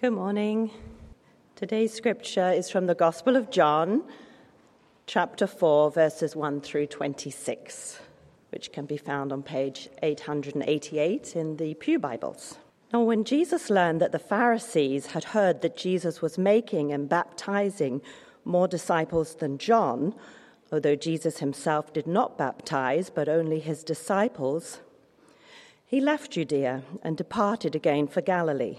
Good morning. Today's scripture is from the Gospel of John, chapter 4, verses 1 through 26, which can be found on page 888 in the Pew Bibles. Now, when Jesus learned that the Pharisees had heard that Jesus was making and baptizing more disciples than John, although Jesus himself did not baptize, but only his disciples, he left Judea and departed again for Galilee.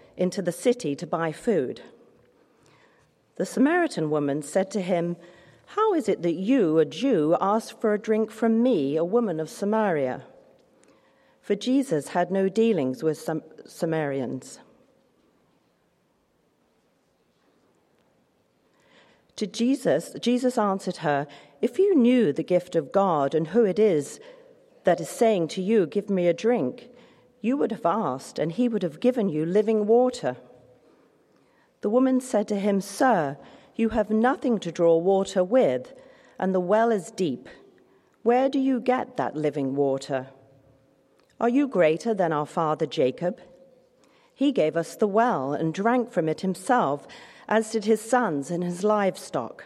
into the city to buy food. The Samaritan woman said to him, How is it that you, a Jew, ask for a drink from me, a woman of Samaria? For Jesus had no dealings with Sam- Samaritans. To Jesus, Jesus answered her, If you knew the gift of God and who it is that is saying to you, Give me a drink, you would have asked, and he would have given you living water. The woman said to him, Sir, you have nothing to draw water with, and the well is deep. Where do you get that living water? Are you greater than our father Jacob? He gave us the well and drank from it himself, as did his sons and his livestock.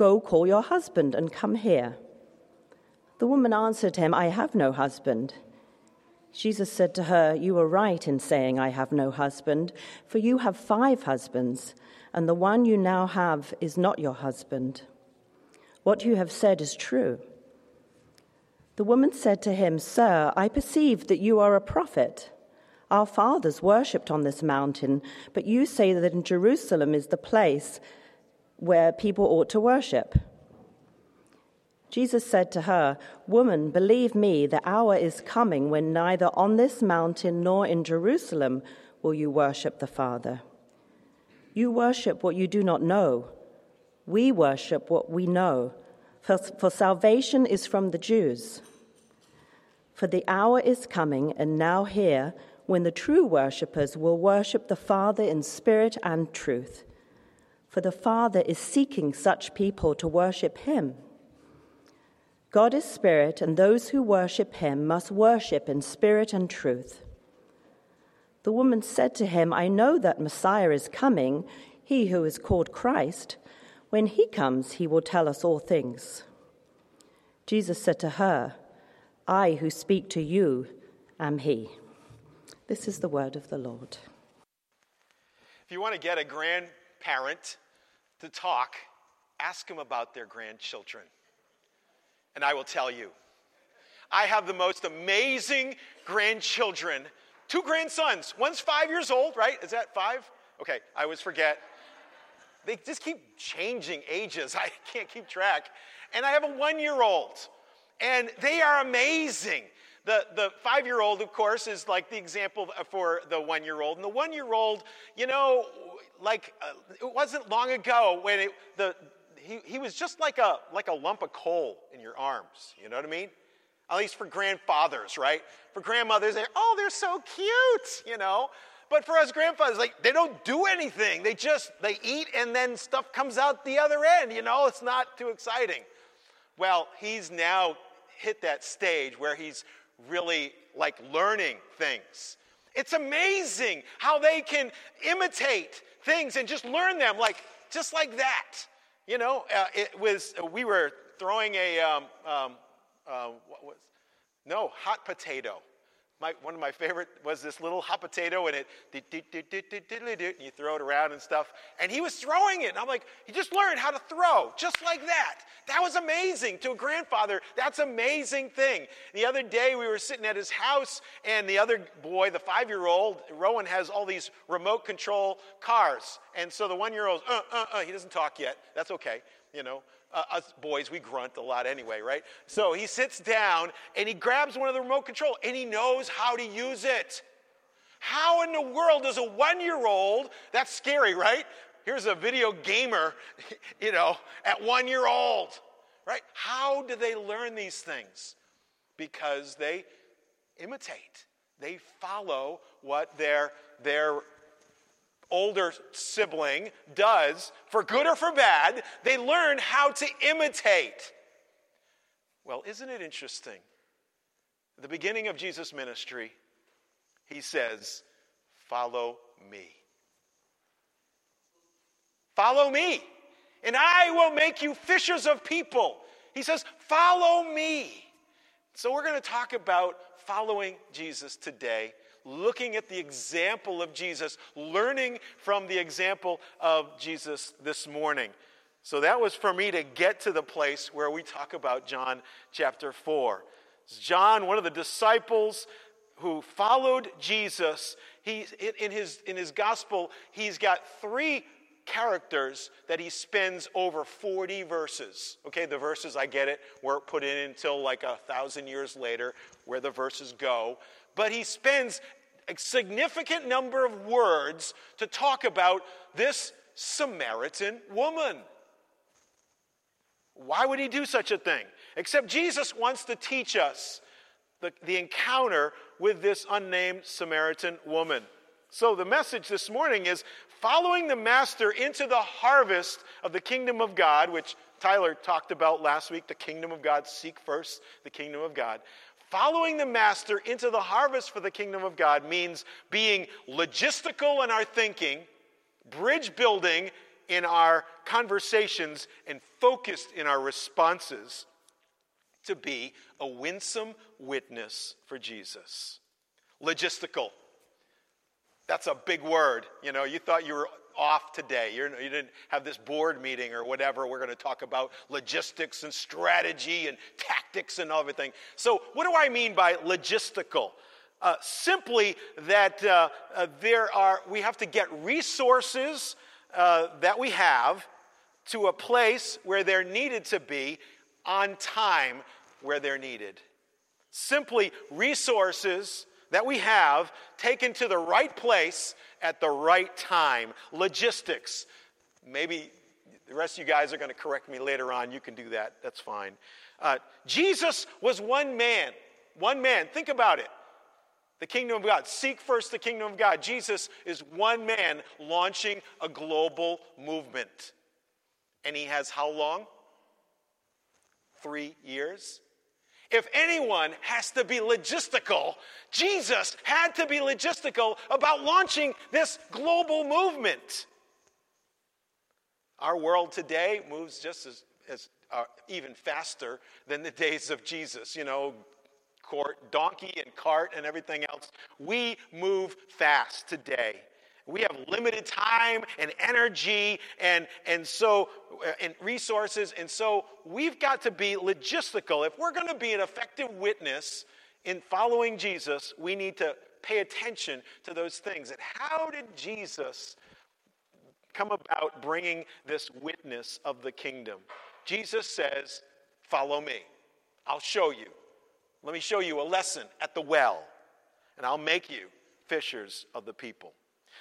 Go call your husband and come here. The woman answered him, I have no husband. Jesus said to her, You are right in saying, I have no husband, for you have five husbands, and the one you now have is not your husband. What you have said is true. The woman said to him, Sir, I perceive that you are a prophet. Our fathers worshipped on this mountain, but you say that in Jerusalem is the place where people ought to worship. Jesus said to her, Woman, believe me, the hour is coming when neither on this mountain nor in Jerusalem will you worship the Father. You worship what you do not know. We worship what we know, for, for salvation is from the Jews. For the hour is coming, and now here, when the true worshippers will worship the Father in spirit and truth for the Father is seeking such people to worship him. God is spirit, and those who worship him must worship in spirit and truth. The woman said to him, I know that Messiah is coming, he who is called Christ. When he comes, he will tell us all things. Jesus said to her, I who speak to you am he. This is the word of the Lord. If you want to get a grandparent to talk, ask them about their grandchildren. And I will tell you. I have the most amazing grandchildren. Two grandsons. One's five years old, right? Is that five? Okay, I always forget. They just keep changing ages. I can't keep track. And I have a one year old. And they are amazing. The, the five year old, of course, is like the example for the one year old. And the one year old, you know, like uh, it wasn't long ago when it, the, he, he was just like a, like a lump of coal in your arms. You know what I mean? At least for grandfathers, right? For grandmothers, they oh, they're so cute, you know. But for us grandfathers, like they don't do anything. They just they eat and then stuff comes out the other end, you know. It's not too exciting. Well, he's now hit that stage where he's really like learning things. It's amazing how they can imitate things and just learn them like just like that. You know, uh, it was we were throwing a um, um, uh, what was no hot potato my, one of my favorite was this little hot potato and it and you throw it around and stuff. And he was throwing it. And i'm like he just learned how to throw just like that. That was amazing to a grandfather. That's amazing thing. The other day we were sitting at his house and the other boy the five year old rowan has all these remote control cars. And so the one year old uh, uh, uh, he doesn't talk yet. That's okay you know uh, us boys, we grunt a lot anyway, right? So he sits down and he grabs one of the remote control and he knows how to use it. How in the world does a one year old, that's scary, right? Here's a video gamer, you know, at one year old, right? How do they learn these things? Because they imitate, they follow what their, their older sibling does, for good or for bad, they learn how to imitate. Well, isn't it interesting? At the beginning of Jesus' ministry, he says, Follow me. Follow me, and I will make you fishers of people. He says, Follow me. So, we're going to talk about following Jesus today looking at the example of Jesus, learning from the example of Jesus this morning. So that was for me to get to the place where we talk about John chapter 4. John, one of the disciples who followed Jesus, he, in, his, in his gospel, he's got three characters that he spends over 40 verses. Okay, the verses, I get it, weren't put in until like a thousand years later, where the verses go but he spends a significant number of words to talk about this Samaritan woman. Why would he do such a thing? Except Jesus wants to teach us the, the encounter with this unnamed Samaritan woman. So, the message this morning is following the Master into the harvest of the kingdom of God, which Tyler talked about last week the kingdom of God. Seek first the kingdom of God. Following the master into the harvest for the kingdom of God means being logistical in our thinking, bridge building in our conversations, and focused in our responses to be a winsome witness for Jesus. Logistical. That's a big word. You know, you thought you were off today. You're, you did not have this board meeting or whatever. We're going to talk about logistics and strategy and tactics and everything. So, what do I mean by logistical? Uh, simply that uh, uh, there are, we have to get resources uh, that we have to a place where they're needed to be on time where they're needed. Simply resources that we have taken to the right place at the right time. Logistics. Maybe the rest of you guys are going to correct me later on. You can do that. That's fine. Uh, Jesus was one man. One man. Think about it. The kingdom of God. Seek first the kingdom of God. Jesus is one man launching a global movement. And he has how long? Three years. If anyone has to be logistical, Jesus had to be logistical about launching this global movement. Our world today moves just as, as uh, even faster than the days of Jesus. You know, court, donkey and cart and everything else. We move fast today. We have limited time and energy and, and so uh, and resources, and so we've got to be logistical. If we're going to be an effective witness in following Jesus, we need to pay attention to those things. And how did Jesus come about bringing this witness of the kingdom? Jesus says, Follow me. I'll show you. Let me show you a lesson at the well, and I'll make you fishers of the people.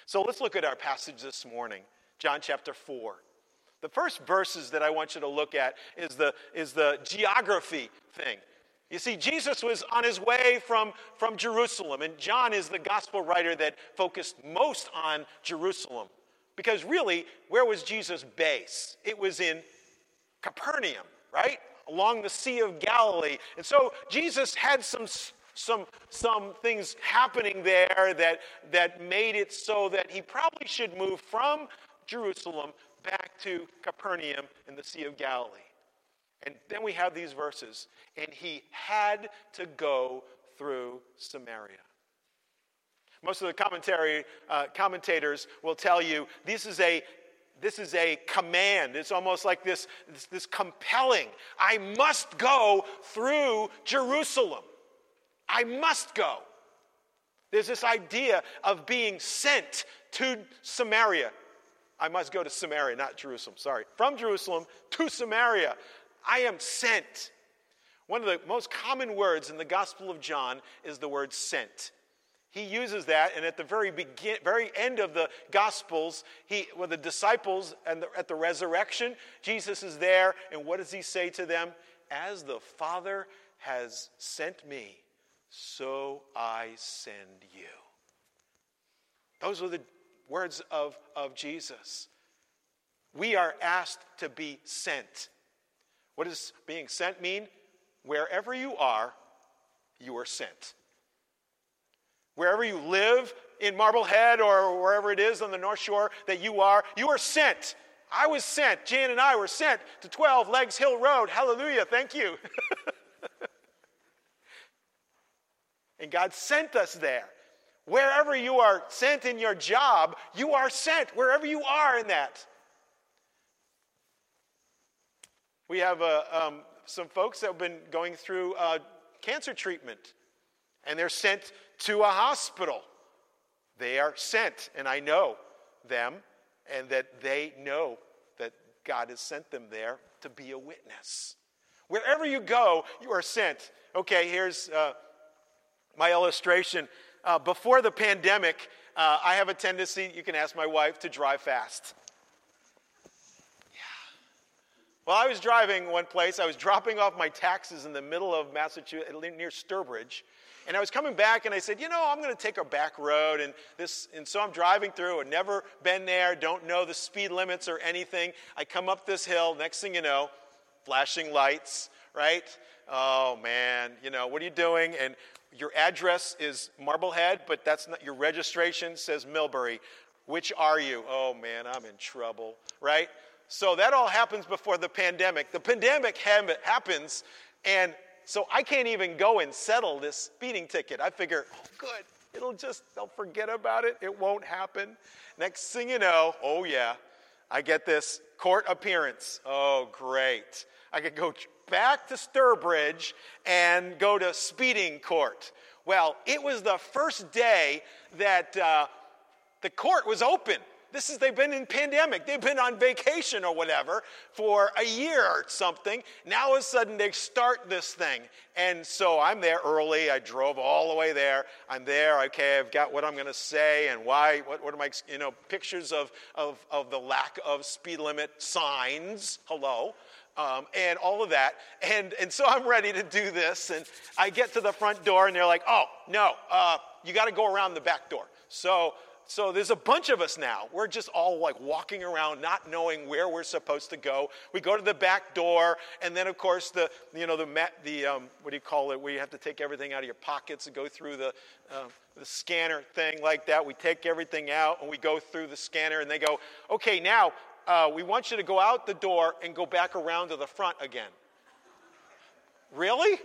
So let's look at our passage this morning, John chapter 4. The first verses that I want you to look at is the, is the geography thing. You see, Jesus was on his way from, from Jerusalem, and John is the gospel writer that focused most on Jerusalem. Because really, where was Jesus' base? It was in Capernaum, right? Along the Sea of Galilee. And so Jesus had some some, some things happening there that, that made it so that he probably should move from Jerusalem back to Capernaum in the Sea of Galilee. And then we have these verses, and he had to go through Samaria. Most of the commentary, uh, commentators will tell you this is a this is a command. It's almost like this, this, this, compelling. I must go through Jerusalem. I must go. There's this idea of being sent to Samaria. I must go to Samaria, not Jerusalem, sorry. From Jerusalem to Samaria. I am sent. One of the most common words in the Gospel of John is the word sent. He uses that, and at the very begin, very end of the Gospels, he, with the disciples and the, at the resurrection, Jesus is there, and what does he say to them? As the Father has sent me, so I send you. Those are the words of, of Jesus. We are asked to be sent. What does being sent mean? Wherever you are, you are sent. Wherever you live in Marblehead or wherever it is on the North Shore that you are, you are sent. I was sent. Jan and I were sent to 12 Legg's Hill Road. Hallelujah. Thank you. and God sent us there. Wherever you are sent in your job, you are sent, wherever you are in that. We have uh, um, some folks that have been going through uh, cancer treatment, and they're sent to a hospital. They are sent, and I know them, and that they know that God has sent them there to be a witness. Wherever you go, you are sent. Okay, here's uh, my illustration. Uh, before the pandemic, uh, I have a tendency, you can ask my wife, to drive fast. Well, I was driving one place. I was dropping off my taxes in the middle of Massachusetts, near Sturbridge. And I was coming back and I said, you know, I'm going to take a back road. And, this, and so I'm driving through. I've never been there, don't know the speed limits or anything. I come up this hill. Next thing you know, flashing lights, right? Oh, man, you know, what are you doing? And your address is Marblehead, but that's not your registration says Millbury. Which are you? Oh, man, I'm in trouble, right? So that all happens before the pandemic. The pandemic ha- happens, and so I can't even go and settle this speeding ticket. I figure, oh, good, it'll just, they'll forget about it. It won't happen. Next thing you know, oh, yeah, I get this court appearance. Oh, great. I could go back to Sturbridge and go to speeding court. Well, it was the first day that uh, the court was open. This is, they've been in pandemic. They've been on vacation or whatever for a year or something. Now all of a sudden they start this thing. And so I'm there early. I drove all the way there. I'm there. Okay, I've got what I'm going to say and why, what, what are my, you know, pictures of, of, of the lack of speed limit signs. Hello. Um, and all of that. And, and so I'm ready to do this. And I get to the front door, and they're like, oh, no, uh, you got to go around the back door. So so there's a bunch of us now. We're just all like walking around, not knowing where we're supposed to go. We go to the back door, and then of course the you know the the um, what do you call it? Where you have to take everything out of your pockets and go through the uh, the scanner thing like that. We take everything out and we go through the scanner, and they go, okay, now uh, we want you to go out the door and go back around to the front again. Really?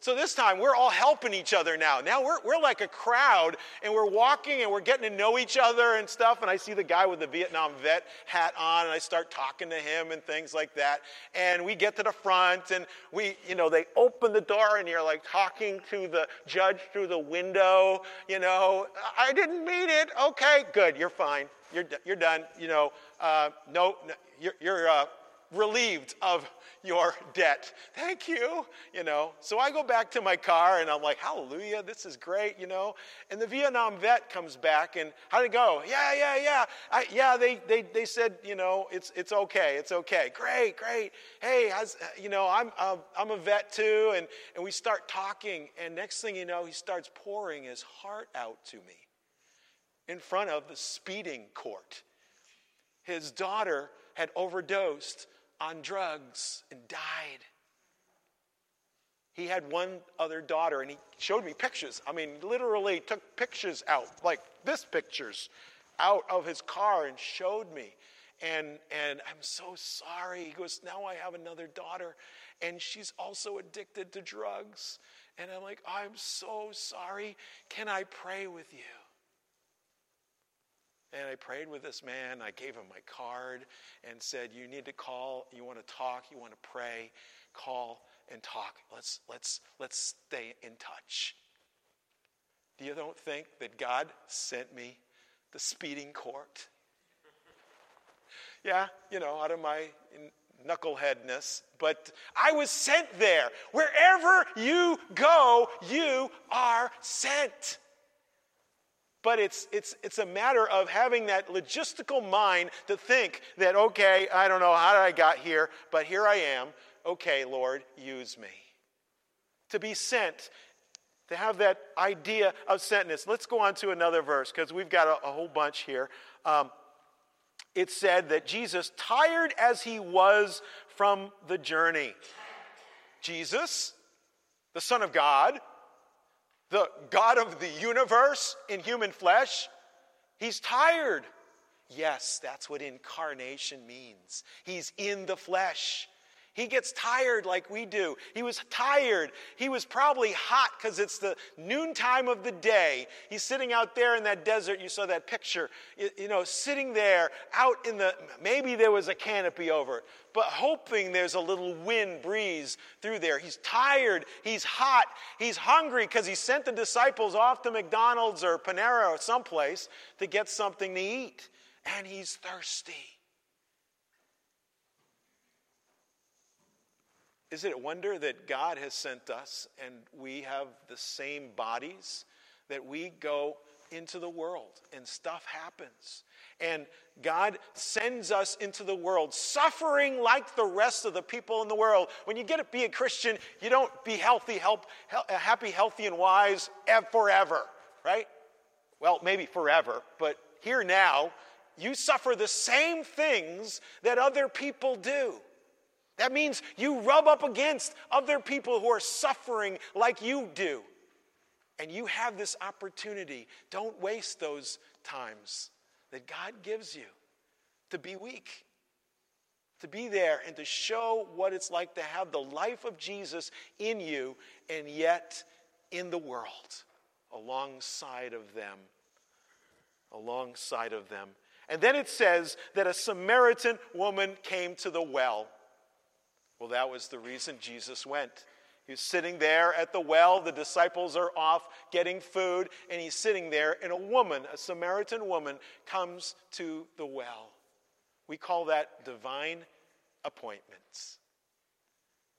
So this time we're all helping each other now. Now we're, we're like a crowd and we're walking and we're getting to know each other and stuff. And I see the guy with the Vietnam vet hat on and I start talking to him and things like that. And we get to the front and we, you know, they open the door and you're like talking to the judge through the window. You know, I didn't mean it. Okay, good. You're fine. You're, you're done. You know, uh, no, no, you're, you're uh, relieved of your debt. Thank you. You know, so I go back to my car and I'm like, hallelujah, this is great, you know. And the Vietnam vet comes back and how'd it go? Yeah, yeah, yeah. I, yeah, they, they, they said, you know, it's, it's okay. It's okay. Great, great. Hey, how's, you know, I'm, uh, I'm a vet too. And, and we start talking. And next thing you know, he starts pouring his heart out to me in front of the speeding court. His daughter had overdosed on drugs and died. He had one other daughter, and he showed me pictures. I mean, literally took pictures out, like this pictures, out of his car and showed me. And, and I'm so sorry. He goes, Now I have another daughter, and she's also addicted to drugs. And I'm like, I'm so sorry. Can I pray with you? And I prayed with this man. I gave him my card and said, You need to call. You want to talk. You want to pray. Call and talk. Let's, let's, let's stay in touch. Do you don't think that God sent me the speeding court? Yeah, you know, out of my knuckleheadness, but I was sent there. Wherever you go, you are sent. But it's, it's, it's a matter of having that logistical mind to think that, okay, I don't know how I got here, but here I am. Okay, Lord, use me. To be sent, to have that idea of sentness. Let's go on to another verse because we've got a, a, whole bunch here. Um, it said that Jesus, tired as he was from the journey, Jesus, the Son of God, the God of the universe in human flesh, he's tired. Yes, that's what incarnation means. He's in the flesh. He gets tired like we do. He was tired. He was probably hot because it's the noontime of the day. He's sitting out there in that desert. You saw that picture, you know, sitting there out in the, maybe there was a canopy over it, but hoping there's a little wind breeze through there. He's tired. He's hot. He's hungry because he sent the disciples off to McDonald's or Panera or someplace to get something to eat. And he's thirsty. Is it a wonder that God has sent us and we have the same bodies, that we go into the world and stuff happens? And God sends us into the world suffering like the rest of the people in the world. When you get to be a Christian, you don't be healthy, help, uh, happy, healthy, and wise forever, right? Well, maybe forever, but here now, you suffer the same things that other people do. That means you rub up against other people who are suffering like you do. And you have this opportunity. Don't waste those times that God gives you to be weak, to be there, and to show what it's like to have the life of Jesus in you and yet in the world alongside of them. Alongside of them. And then it says that a Samaritan woman came to the well. Well, that was the reason Jesus went. He's sitting there at the well. The disciples are off getting food, and he's sitting there, and a woman, a Samaritan woman, comes to the well. We call that divine appointments.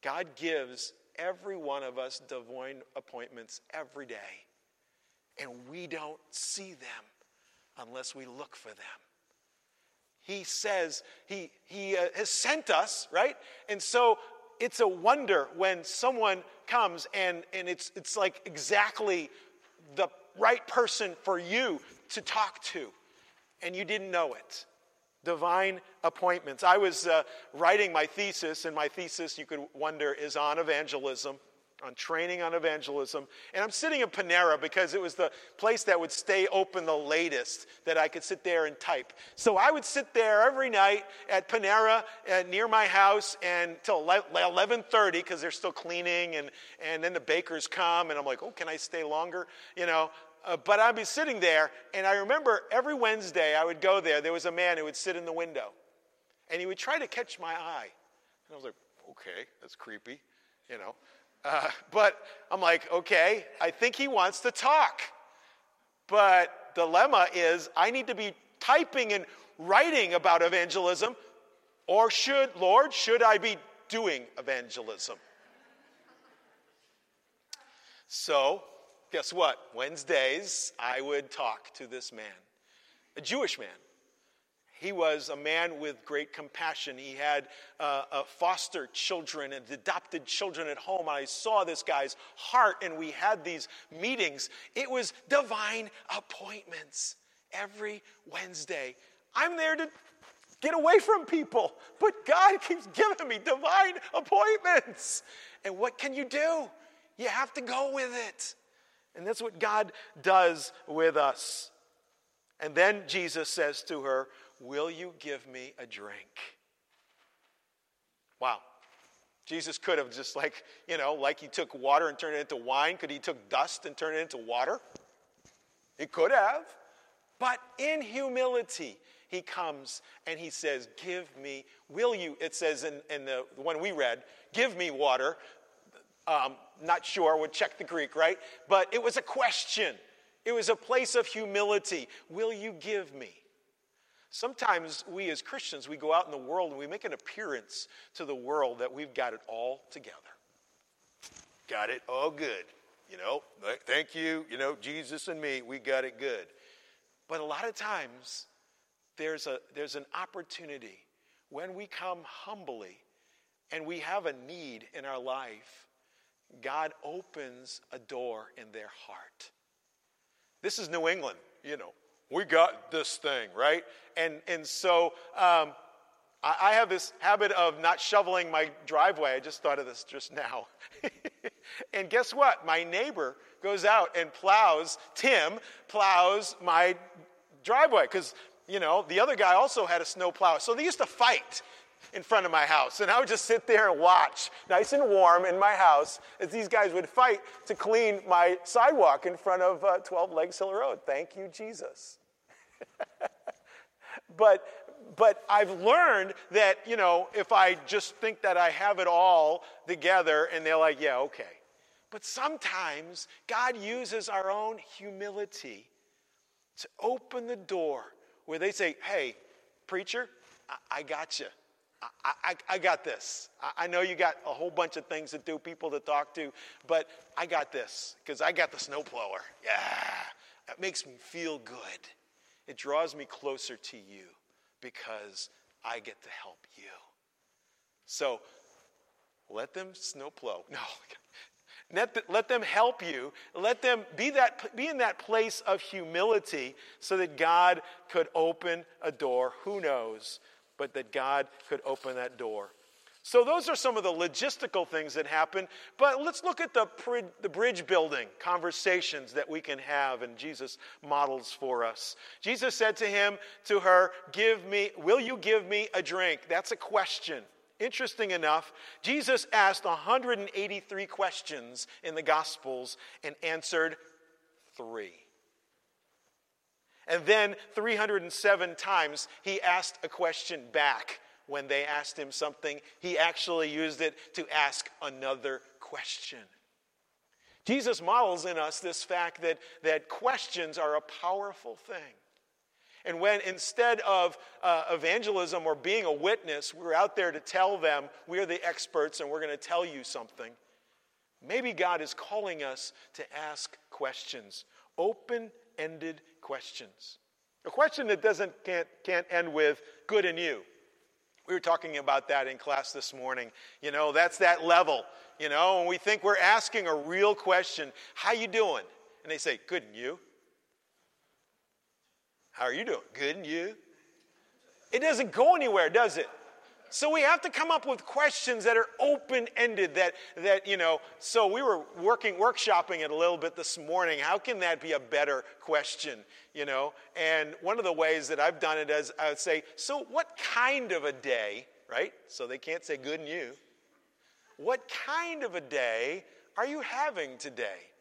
God gives every one of us divine appointments every day, and we don't see them unless we look for them. He says He, he uh, has sent us, right? And so it's a wonder when someone comes and, and it's, it's like exactly the right person for you to talk to, and you didn't know it. Divine appointments. I was uh, writing my thesis, and my thesis, you could wonder, is on evangelism on training on evangelism. And I'm sitting in Panera because it was the place that would stay open the latest that I could sit there and type. So I would sit there every night at Panera uh, near my house until 11:30 because they're still cleaning and and then the bakers come and I'm like, "Oh, can I stay longer?" You know, uh, but I'd be sitting there, and I remember every Wednesday I would go there. There was a man who would sit in the window, and he would try to catch my eye. And I was like, okay, that's creepy, you know. Uh, but I'm like, okay, I think he wants to talk. But dilemma is I need to be typing and writing about evangelism, or should, Lord, should I be doing evangelism? So, guess what? Wednesdays, I would talk to this man, a Jewish man. He was a man with great compassion. He had uh, uh, foster children and adopted children at home. I saw this guy's heart, and we had these meetings. It was divine appointments every Wednesday. I'm there to get away from people, but God keeps giving me divine appointments. And what can you do? You have to go with it. And that's what God does with us. And then Jesus says to her, Will you give me a drink? Wow. Jesus could have just like, you know, like he took water and turned it into wine. Could he took dust and turned it into water? He could have. But in humility, he comes and he says, Give me, will you? It says in, in the one we read, Give me water. Um, not sure, we'll check the Greek, right? But it was a question. It was a place of humility. Will you give me? Sometimes we as Christians, we go out in the world and we make an appearance to the world that we've got it all together. Got it all good. You know, thank you. You know, Jesus and me, we got it good. But a lot of times, there's, a, there's an opportunity when we come humbly and we have a need in our life, God opens a door in their heart. This is New England, you know. We got this thing, right? And, and so um, I, I have this habit of not shoveling my driveway. I just thought of this just now. and guess what? My neighbor goes out and plows, Tim plows my driveway because, you know, the other guy also had a snow plow. So they used to fight in front of my house. And I would just sit there and watch, nice and warm in my house, as these guys would fight to clean my sidewalk in front of uh, 12 Legg's Hill Road. Thank you, Jesus. but but I've learned that, you know, if I just think that I have it all together and they're like, yeah, okay. But sometimes God uses our own humility to open the door where they say, hey, preacher, I, I got you. I, I, I, got this. I, I know you got a whole bunch of things to do, people to talk to, but I got this because I got the snowblower. Yeah, that makes me feel good. It draws me closer to you because I get to help you. So let them snowplow. No. Let, let them help you. Let them be, that, be in that place of humility so that God could open a door. Who knows? But that God could open that door. So, those are some of the logistical things that happen. But let's look at the, the bridge building conversations that we can have, and Jesus models for us. Jesus said to him, to her, Give me, will you give me a drink? That's a question. Interesting enough, Jesus asked 183 questions in the Gospels and answered three. And then 307 times he asked a question back when they asked him something, he actually used it to ask another question. Jesus models in us this fact that, that questions are a powerful thing. And when instead of uh, evangelism or being a witness, we're out there to tell them we're the experts and we're going to tell you something, maybe God is calling us to ask questions, open ended questions. A question that doesn't, can't, can't end with good in you. We were talking about that in class this morning. You know, that's that level. You know, and we think we're asking a real question, how you doing? And they say, good and you? How are you doing? Good and you? It doesn't go anywhere, does it? So we have to come up with questions that are open-ended that that you know, so we were working workshopping it a little bit this morning. How can that be a better question, you know? And one of the ways that I've done it is I would say, "So what kind of a day?" right? So they can't say good and you. What kind of a day are you having today?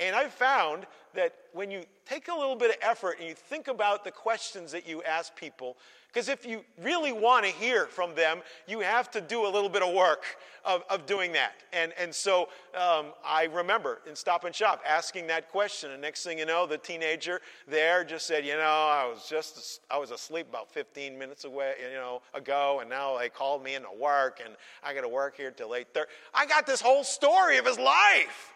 And I've found that when you take a little bit of effort and you think about the questions that you ask people, because if you really want to hear from them, you have to do a little bit of work of, of doing that. And, and so um, I remember in Stop and Shop asking that question. And next thing you know, the teenager there just said, You know, I was just, I was asleep about 15 minutes away, you know, ago. And now they called me into work and I got to work here till 8.30. I got this whole story of his life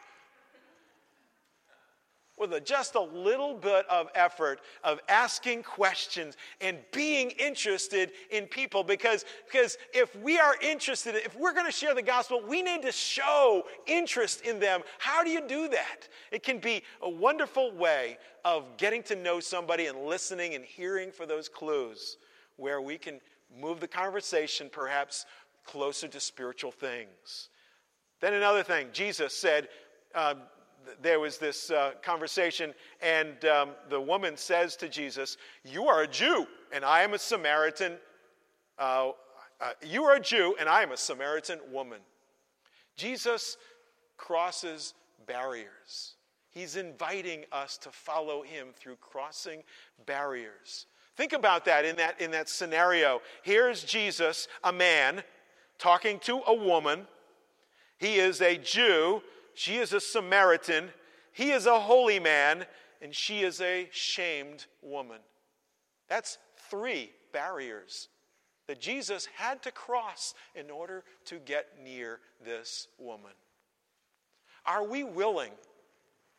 with a, just a little bit of effort of asking questions and being interested in people because, because if we are interested if we're going to share the gospel we need to show interest in them. How do you do that? It can be a wonderful way of getting to know somebody and listening and hearing for those clues where we can move the conversation perhaps closer to spiritual things. Then another thing jesus said um, there was this uh, conversation, and um, the woman says to Jesus, You are a Jew, and I am a Samaritan. Uh, uh, you are a Jew, and I am a Samaritan woman. Jesus crosses barriers. He's inviting us to follow him through crossing barriers. Think about that in that, in that scenario. Here's Jesus, a man, talking to a woman. He is a Jew, she is a Samaritan, he is a holy man, and she is a shamed woman. That's three barriers that Jesus had to cross in order to get near this woman. Are we willing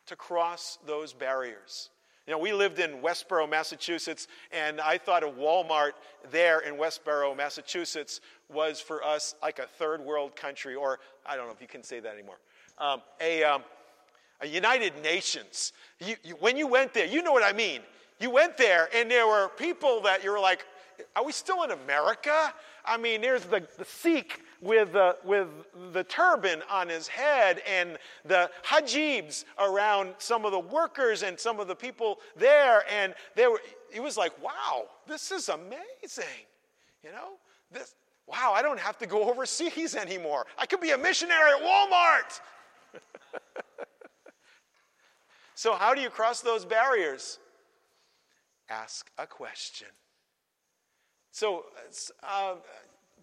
to cross those barriers? You know, we lived in Westborough, Massachusetts, and I thought a Walmart there in Westborough, Massachusetts was for us like a third world country, or I don't know if you can say that anymore, um, a, um, a United Nations. You, you, when you went there, you know what I mean. You went there, and there were people that you were like, are we still in America? I mean, there's the, the Sikh with the, with the turban on his head and the hajibs around some of the workers and some of the people there. And they were, it was like, wow, this is amazing. You know, this, wow, I don't have to go overseas anymore. I could be a missionary at Walmart. so, how do you cross those barriers? Ask a question. So, uh,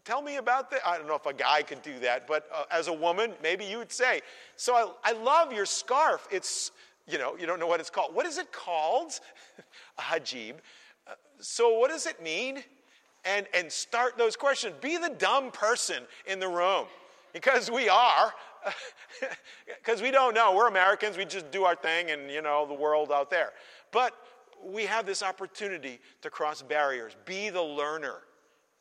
tell me about that. I don't know if a guy could do that, but uh, as a woman, maybe you would say. So, I, I love your scarf. It's, you know, you don't know what it's called. What is it called? a hajib. Uh, so, what does it mean? And, and start those questions. Be the dumb person in the room because we are. Because we don't know. We're Americans. We just do our thing and, you know, the world out there. But we have this opportunity to cross barriers, be the learner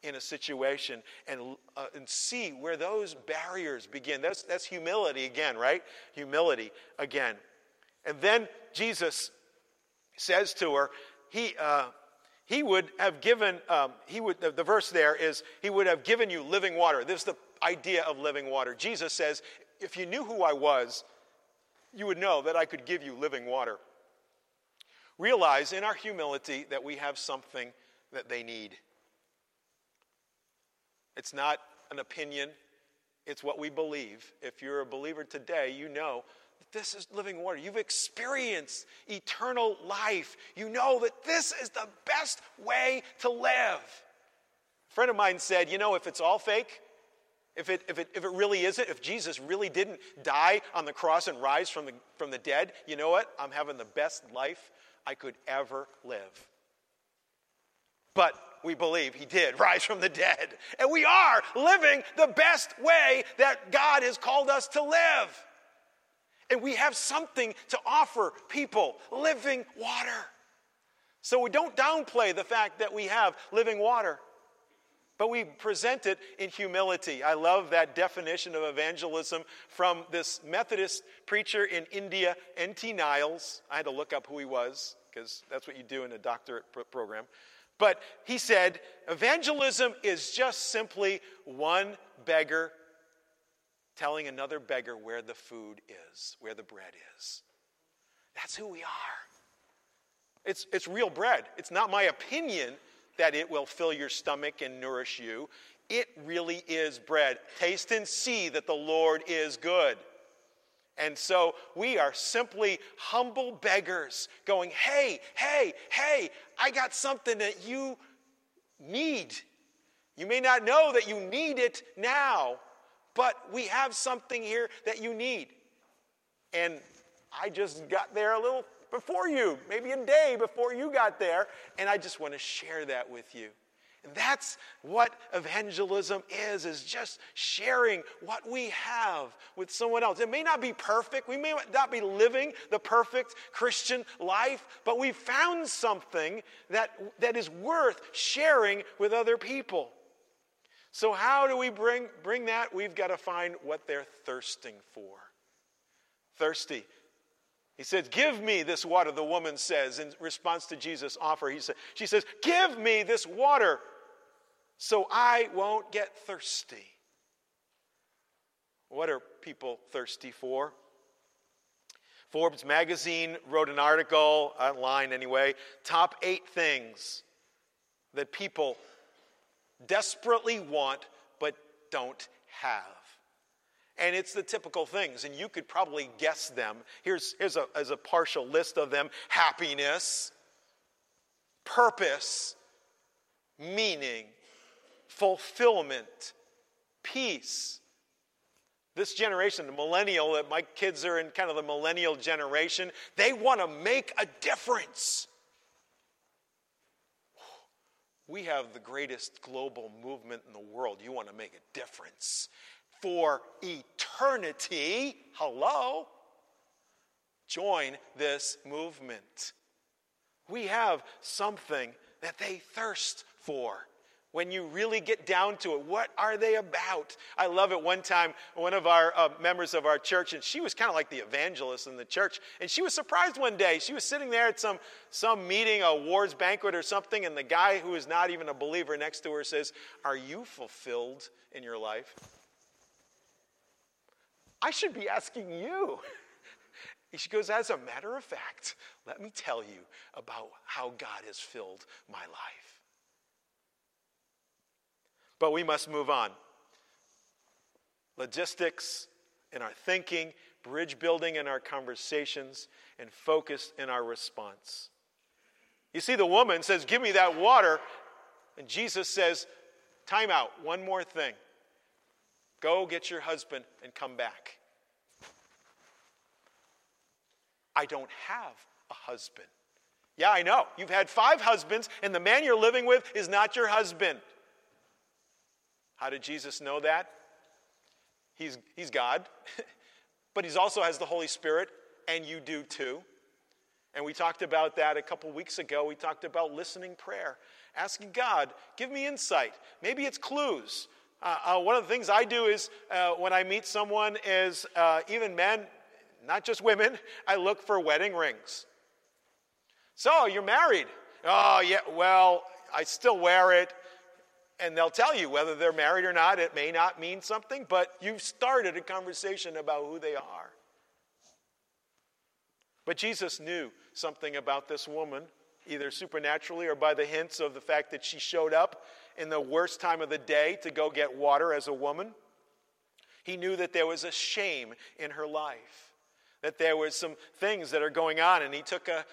in a situation, and, uh, and see where those barriers begin. That's, that's humility again, right? Humility again. And then Jesus says to her, He, uh, he would have given, um, he would, the, the verse there is, He would have given you living water. This is the idea of living water. Jesus says, If you knew who I was, you would know that I could give you living water realize in our humility that we have something that they need. It's not an opinion, it's what we believe. If you're a believer today, you know that this is living water. You've experienced eternal life. You know that this is the best way to live. A friend of mine said, You know, if it's all fake, if it, if, it, if it really isn't, if Jesus really didn't die on the cross and rise from the, from the dead, you know what? I'm having the best life I could ever live. But we believe he did rise from the dead. And we are living the best way that God has called us to live. And we have something to offer people living water. So we don't downplay the fact that we have living water, but we present it in humility. I love that definition of evangelism from this Methodist preacher in India, D.T. Niles. I had to look up who he was because that's what you do in a doctorate program. But he said, evangelism is just simply one beggar telling another beggar where the food is, where the bread is. That's who we are. It's, it's real bread. It's not my opinion that it will fill your stomach and nourish you. It really is bread. Taste and see that the Lord is good. And so we are simply humble beggars going, hey, hey, hey, I got something that you need. You may not know that you need it now, but we have something here that you need. And I just got there a little before you, maybe a day before you got there, and I just want to share that with you. That's what evangelism is, is just sharing what we have with someone else. It may not be perfect. We may not be living the perfect Christian life, but we found something that, that is worth sharing with other people. So how do we bring, bring that? We've got to find what they're thirsting for. Thirsty. He says, Give me this water, the woman says in response to Jesus' offer. He said, she says, Give me this water so I won't get thirsty. What are people thirsty for? Forbes magazine wrote an article, online anyway, top eight things that people desperately want but don't have. And it's the typical things, and you could probably guess them. Here's, here's, a, here's a partial list of them happiness, purpose, meaning, fulfillment, peace. This generation, the millennial, that my kids are in kind of the millennial generation, they want to make a difference. We have the greatest global movement in the world. You want to make a difference for eternity. Hello? Join this movement. We have something that they thirst for when you really get down to it. What are they about? I love it. One time, one of our uh, members of our church, and she was kind of like the evangelist in the church, and she was surprised one day. She was sitting there at some, some meeting, a wars banquet or something, and the guy who is not even a believer next to her says, Are you fulfilled in your life? I should be asking you. She goes, As a matter of fact, let me tell you about how God has filled my life. But we must move on. Logistics in our thinking, bridge building in our conversations, and focus in our response. You see, the woman says, Give me that water. And Jesus says, Time out, one more thing. Go get your husband and come back. I don't have a husband. Yeah, I know. You've had five husbands, and the man you're living with is not your husband. How did Jesus know that? He's, he's God, but he also has the Holy Spirit, and you do too. And we talked about that a couple weeks ago. We talked about listening prayer, asking God, give me insight. Maybe it's clues. Uh, uh, one of the things I do is uh, when I meet someone, is uh, even men, not just women, I look for wedding rings. So you're married. Oh, yeah, well, I still wear it and they'll tell you whether they're married or not. It may not mean something, but you've started a conversation about who they are. But Jesus knew something about this woman, either supernaturally or by the hints of the fact that she showed up in the worst time of the day to go get water as a woman. He knew that there was a shame in her life, that there was some things that are going on, and he took a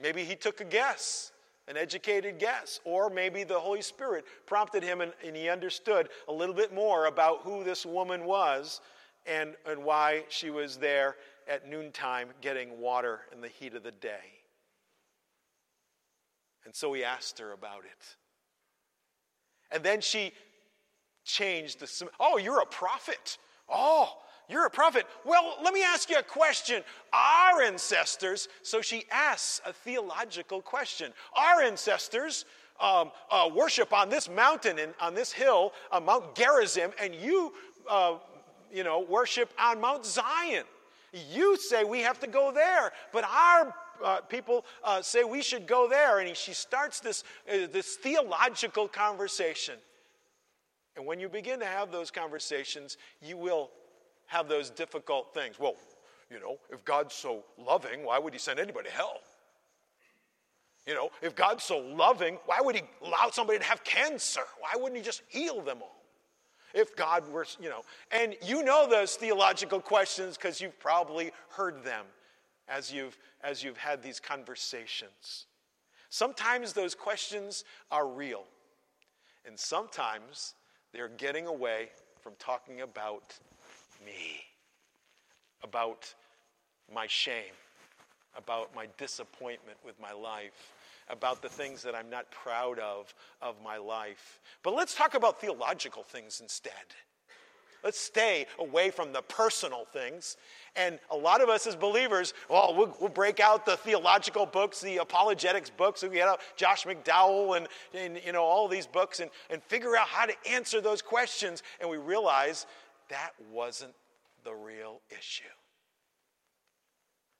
maybe he took a guess an educated guess. Or maybe the Holy Spirit prompted him and, and, he understood a little bit more about who this woman was and, and why she was there at noontime getting water in the heat of the day. And so he asked her about it. And then she changed the. Oh, you're a prophet. Oh, you're a prophet. Well, let me ask you a question. Our ancestors, so she asks a theological question. Our ancestors um, uh, worship on this mountain and on this hill, uh, Mount Gerizim, and you, uh, you know, worship on Mount Zion. You say we have to go there, but our uh, people uh, say we should go there. And he, she starts this, uh, this theological conversation. And when you begin to have those conversations, you will have those difficult things. Well, you know, if God's so loving, why would he send anybody to hell? You know, if God's so loving, why would he allow somebody to have cancer? Why wouldn't he just heal them all? If God were, you know, and you know those theological questions because you've probably heard them as you've as you've had these conversations. Sometimes those questions are real, and sometimes they're getting away from talking about me, about my shame, about my disappointment with my life, about the things that I'm not proud of of my life. But let's talk about theological things instead. Let's stay away from the personal things. And a lot of us as believers, well, we'll, break out the theological books, the apologetics books. We get out Josh McDowell and, and you know all these books and, and figure out how to answer those questions. And we realize that wasn't the real issue.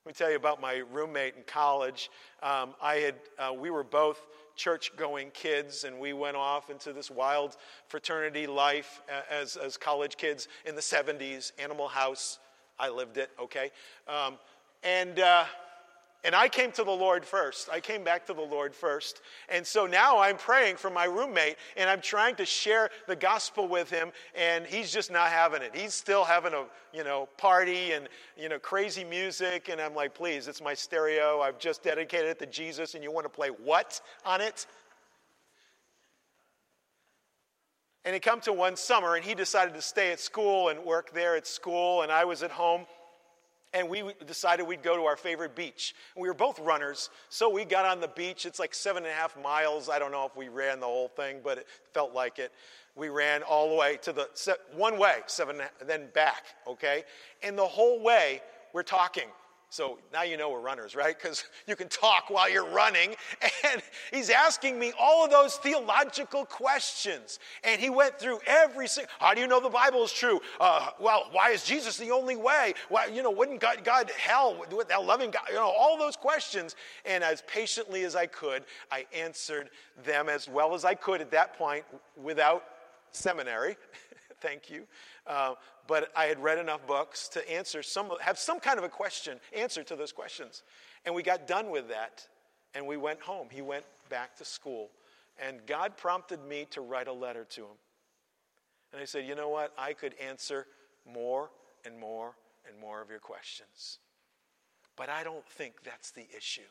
Let me tell you about my roommate in college. Um, I had, uh, we were both church-going kids, and we went off into this wild fraternity life as, as college kids in the 70s. Animal House, I lived it. Okay, um, and uh, And I came to the Lord first. I came back to the Lord first. And so now I'm praying for my roommate and I'm trying to share the gospel with him and he's just not having it. He's still having a, you know, party and, you know, crazy music and I'm like, "Please, it's my stereo. I've just dedicated it to Jesus and you want to play what on it?" And he come to one summer and he decided to stay at school and work there at school and I was at home and we decided we'd go to our favorite beach. We were both runners, so we got on the beach. It's like seven and a half miles. I don't know if we ran the whole thing, but it felt like it. We ran all the way to the one way, seven, then back, okay? And the whole way, we're talking. So now you know we're runners, right? Because you can talk while you're running. And he's asking me all of those theological questions. And he went through every single, how do you know the Bible is true? Uh, well, why is Jesus the only way? Why, you know, wouldn't God, God hell, with that loving God, you know, all those questions. And as patiently as I could, I answered them as well as I could at that point without seminary. Thank you. Uh, but I had read enough books to answer some, have some kind of a question, answer to those questions. And we got done with that and we went home. He went back to school. And God prompted me to write a letter to him. And I said, you know what? I could answer more and more and more of your questions. But I don't think that's the issue.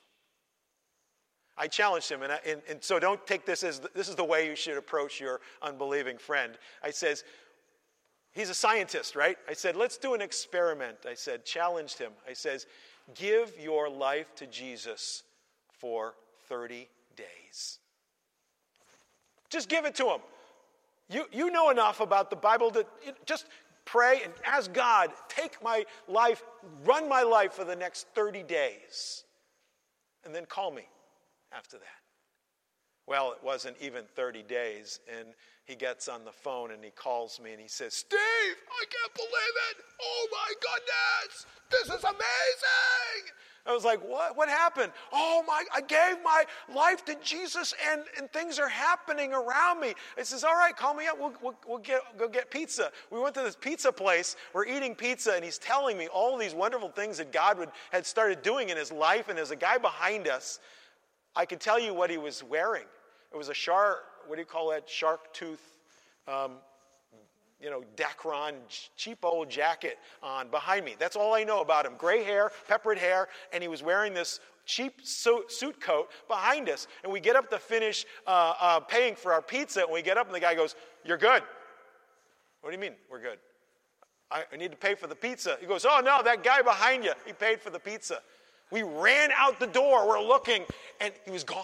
I challenged him, and, I, and, and, so don't take this as this is the way you should approach your unbelieving friend. I says, He's a scientist, right? I said, let's do an experiment. I said, challenged him. I says, give your life to Jesus for 30 days. Just give it to him. You, you know enough about the Bible to just pray and ask God, take my life, run my life for the next 30 days, and then call me after that. Well, it wasn't even 30 days, and he gets on the phone and he calls me and he says, Steve, I can't believe it. Oh my goodness, this is amazing. I was like, what? What happened? Oh my, I gave my life to Jesus and, and things are happening around me. He says, all right, call me up. We'll, we'll, we'll get, go get pizza. We went to this pizza place. We're eating pizza and he's telling me all these wonderful things that God would, had started doing in his life. And there's a guy behind us. I could tell you what he was wearing. It was a shark, what do you call that? Shark tooth, um, you know, Dacron, cheap old jacket on behind me. That's all I know about him. Gray hair, peppered hair, and he was wearing this cheap suit coat behind us. And we get up to finish uh, uh, paying for our pizza, and we get up, and the guy goes, You're good. What do you mean, we're good? I, I need to pay for the pizza. He goes, Oh, no, that guy behind you, he paid for the pizza. We ran out the door, we're looking, and he was gone.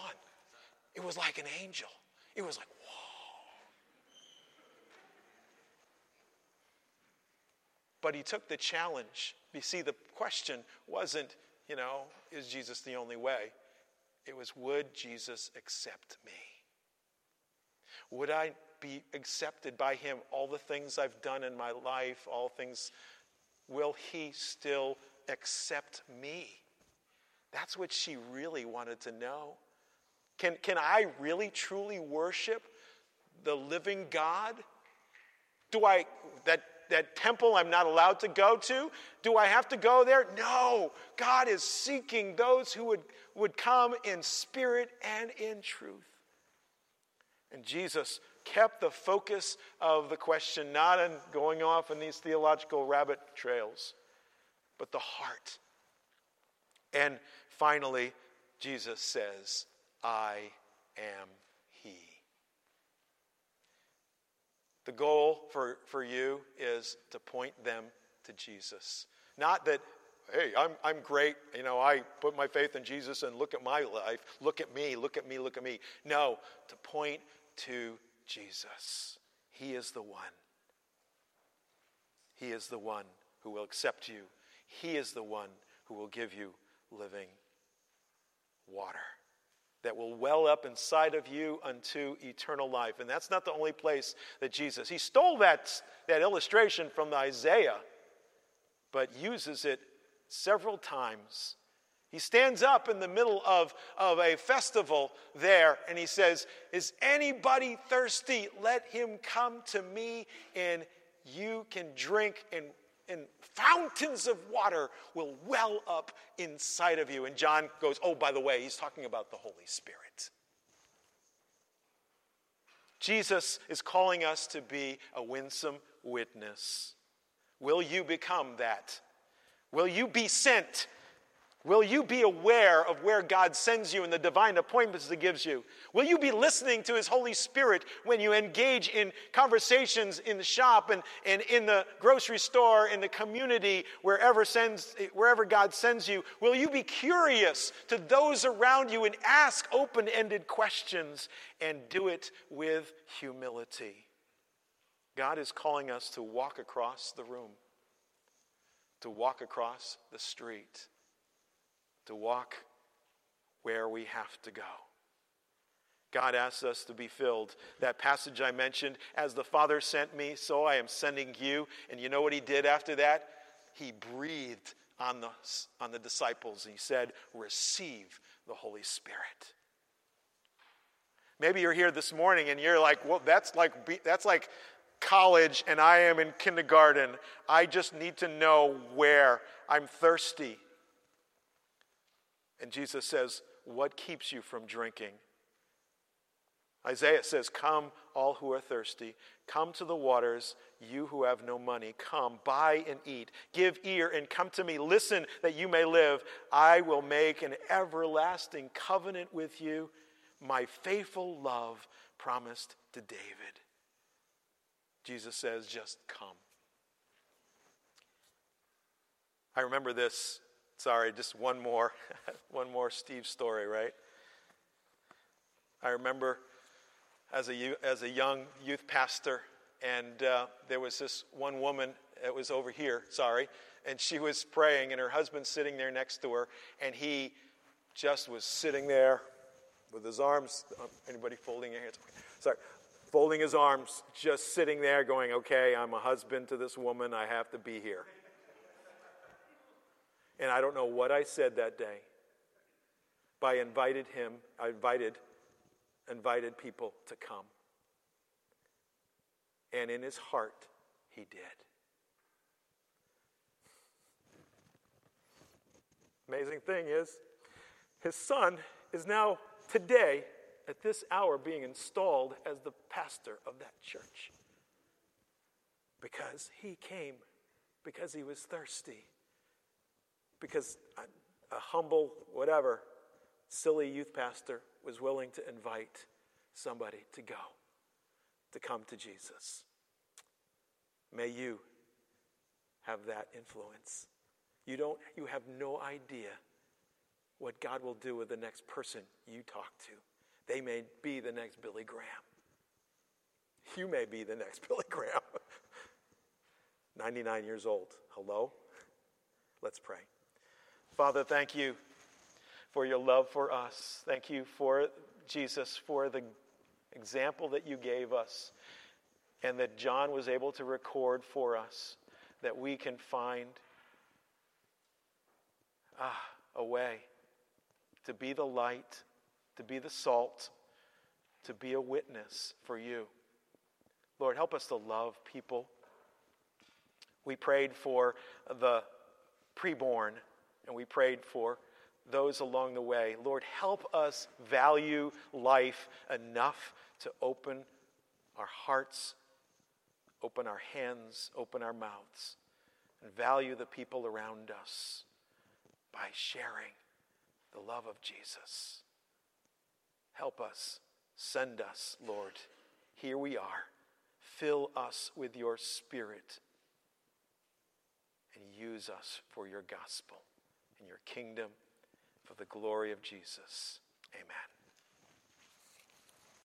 It was like an angel. It was like, whoa. But he took the challenge. You see, the question wasn't, you know, is Jesus the only way? It was, would Jesus accept me? Would I be accepted by him? All the things I've done in my life, all things, will he still accept me? That's what she really wanted to know. Can, can I really truly worship the living God? Do I, that, that temple I'm not allowed to go to? Do I have to go there? No. God is seeking those who would, would come in spirit and in truth. And Jesus kept the focus of the question not in going off in these theological rabbit trails, but the heart. And finally, Jesus says, I am He. The goal for, for you is to point them to Jesus. Not that, hey, I'm, I'm great, you know, I put my faith in Jesus and look at my life, look at me, look at me, look at me. No, to point to Jesus. He is the one. He is the one who will accept you. He is the one who will give you living water that will well up inside of you unto eternal life. And that's not the only place that Jesus, he stole that, that illustration from Isaiah, but uses it several times. He stands up in the middle of, of a festival there and he says, Is anybody thirsty? Let him come to me and you can drink. And, and fountains of water will well up inside of you. And John goes, Oh, by the way, he's talking about the Holy Spirit. Jesus is calling us to be a winsome witness. Will you become that? Will you be sent Will you be aware of where God sends you and the divine appointments He gives you? Will you be listening to His Holy Spirit when you engage in conversations in the shop and, and in the grocery store, in the community, wherever, sends, wherever God sends you? Will you be curious to those around you and ask open ended questions and do it with humility? God is calling us to walk across the room, to walk across the street to walk where we have to go. God asks us to be filled. That passage I mentioned, as the Father sent me, so I am sending you. And you know what he did after that? He breathed on the, on the disciples. He said, Receive the Holy Spirit. Maybe you're here this morning and you're like, well, that's like, that's like college and I am in kindergarten. I just need to know where. I'm thirsty. And Jesus says, What keeps you from drinking? Isaiah says, Come, all who are thirsty. Come to the waters, you who have no money. Come, buy and eat. Give ear and come to me. Listen that you may live. I will make an everlasting covenant with you, my faithful love promised to David. Jesus says, Just come. I remember this Sorry, just one more, one more Steve story, right? I remember as a, as a young youth pastor, and uh, there was this one woman that was over here, sorry, and she was praying, and her husband sitting there next to her, and he just was sitting there with his arms. Um, anybody folding your hands? Sorry, folding his arms, just sitting there, going, "Okay, I'm a husband to this woman. I have to be here." And I don't know what I said that day, but I invited him, I invited, invited people to come. And in his heart, he did. Amazing thing is, his son is now today, at this hour, being installed as the pastor of that church. Because he came, because he was thirsty because a, humble, whatever, silly youth pastor was willing to invite somebody to go, to come to Jesus. May you have that influence. You don't you have no idea what God will do with the next person you talk to. They may be the next Billy Graham. You may be the next Billy Graham. 99 years old. Hello? Let's pray. Father, thank you for your love for us. Thank you for Jesus, for the example that you gave us and that John was able to record for us that we can find ah, a way to be the light, to be the salt, to be a witness for you. Lord, help us to love people. We prayed for the preborn and we prayed for those along the way. Lord, help us value life enough to open our hearts, open our hands, open our mouths, and value the people around us by sharing the love of Jesus. Help us, send us, Lord. Here we are. Fill us with your Spirit and use us for your gospel in your kingdom for the glory of Jesus. Amen.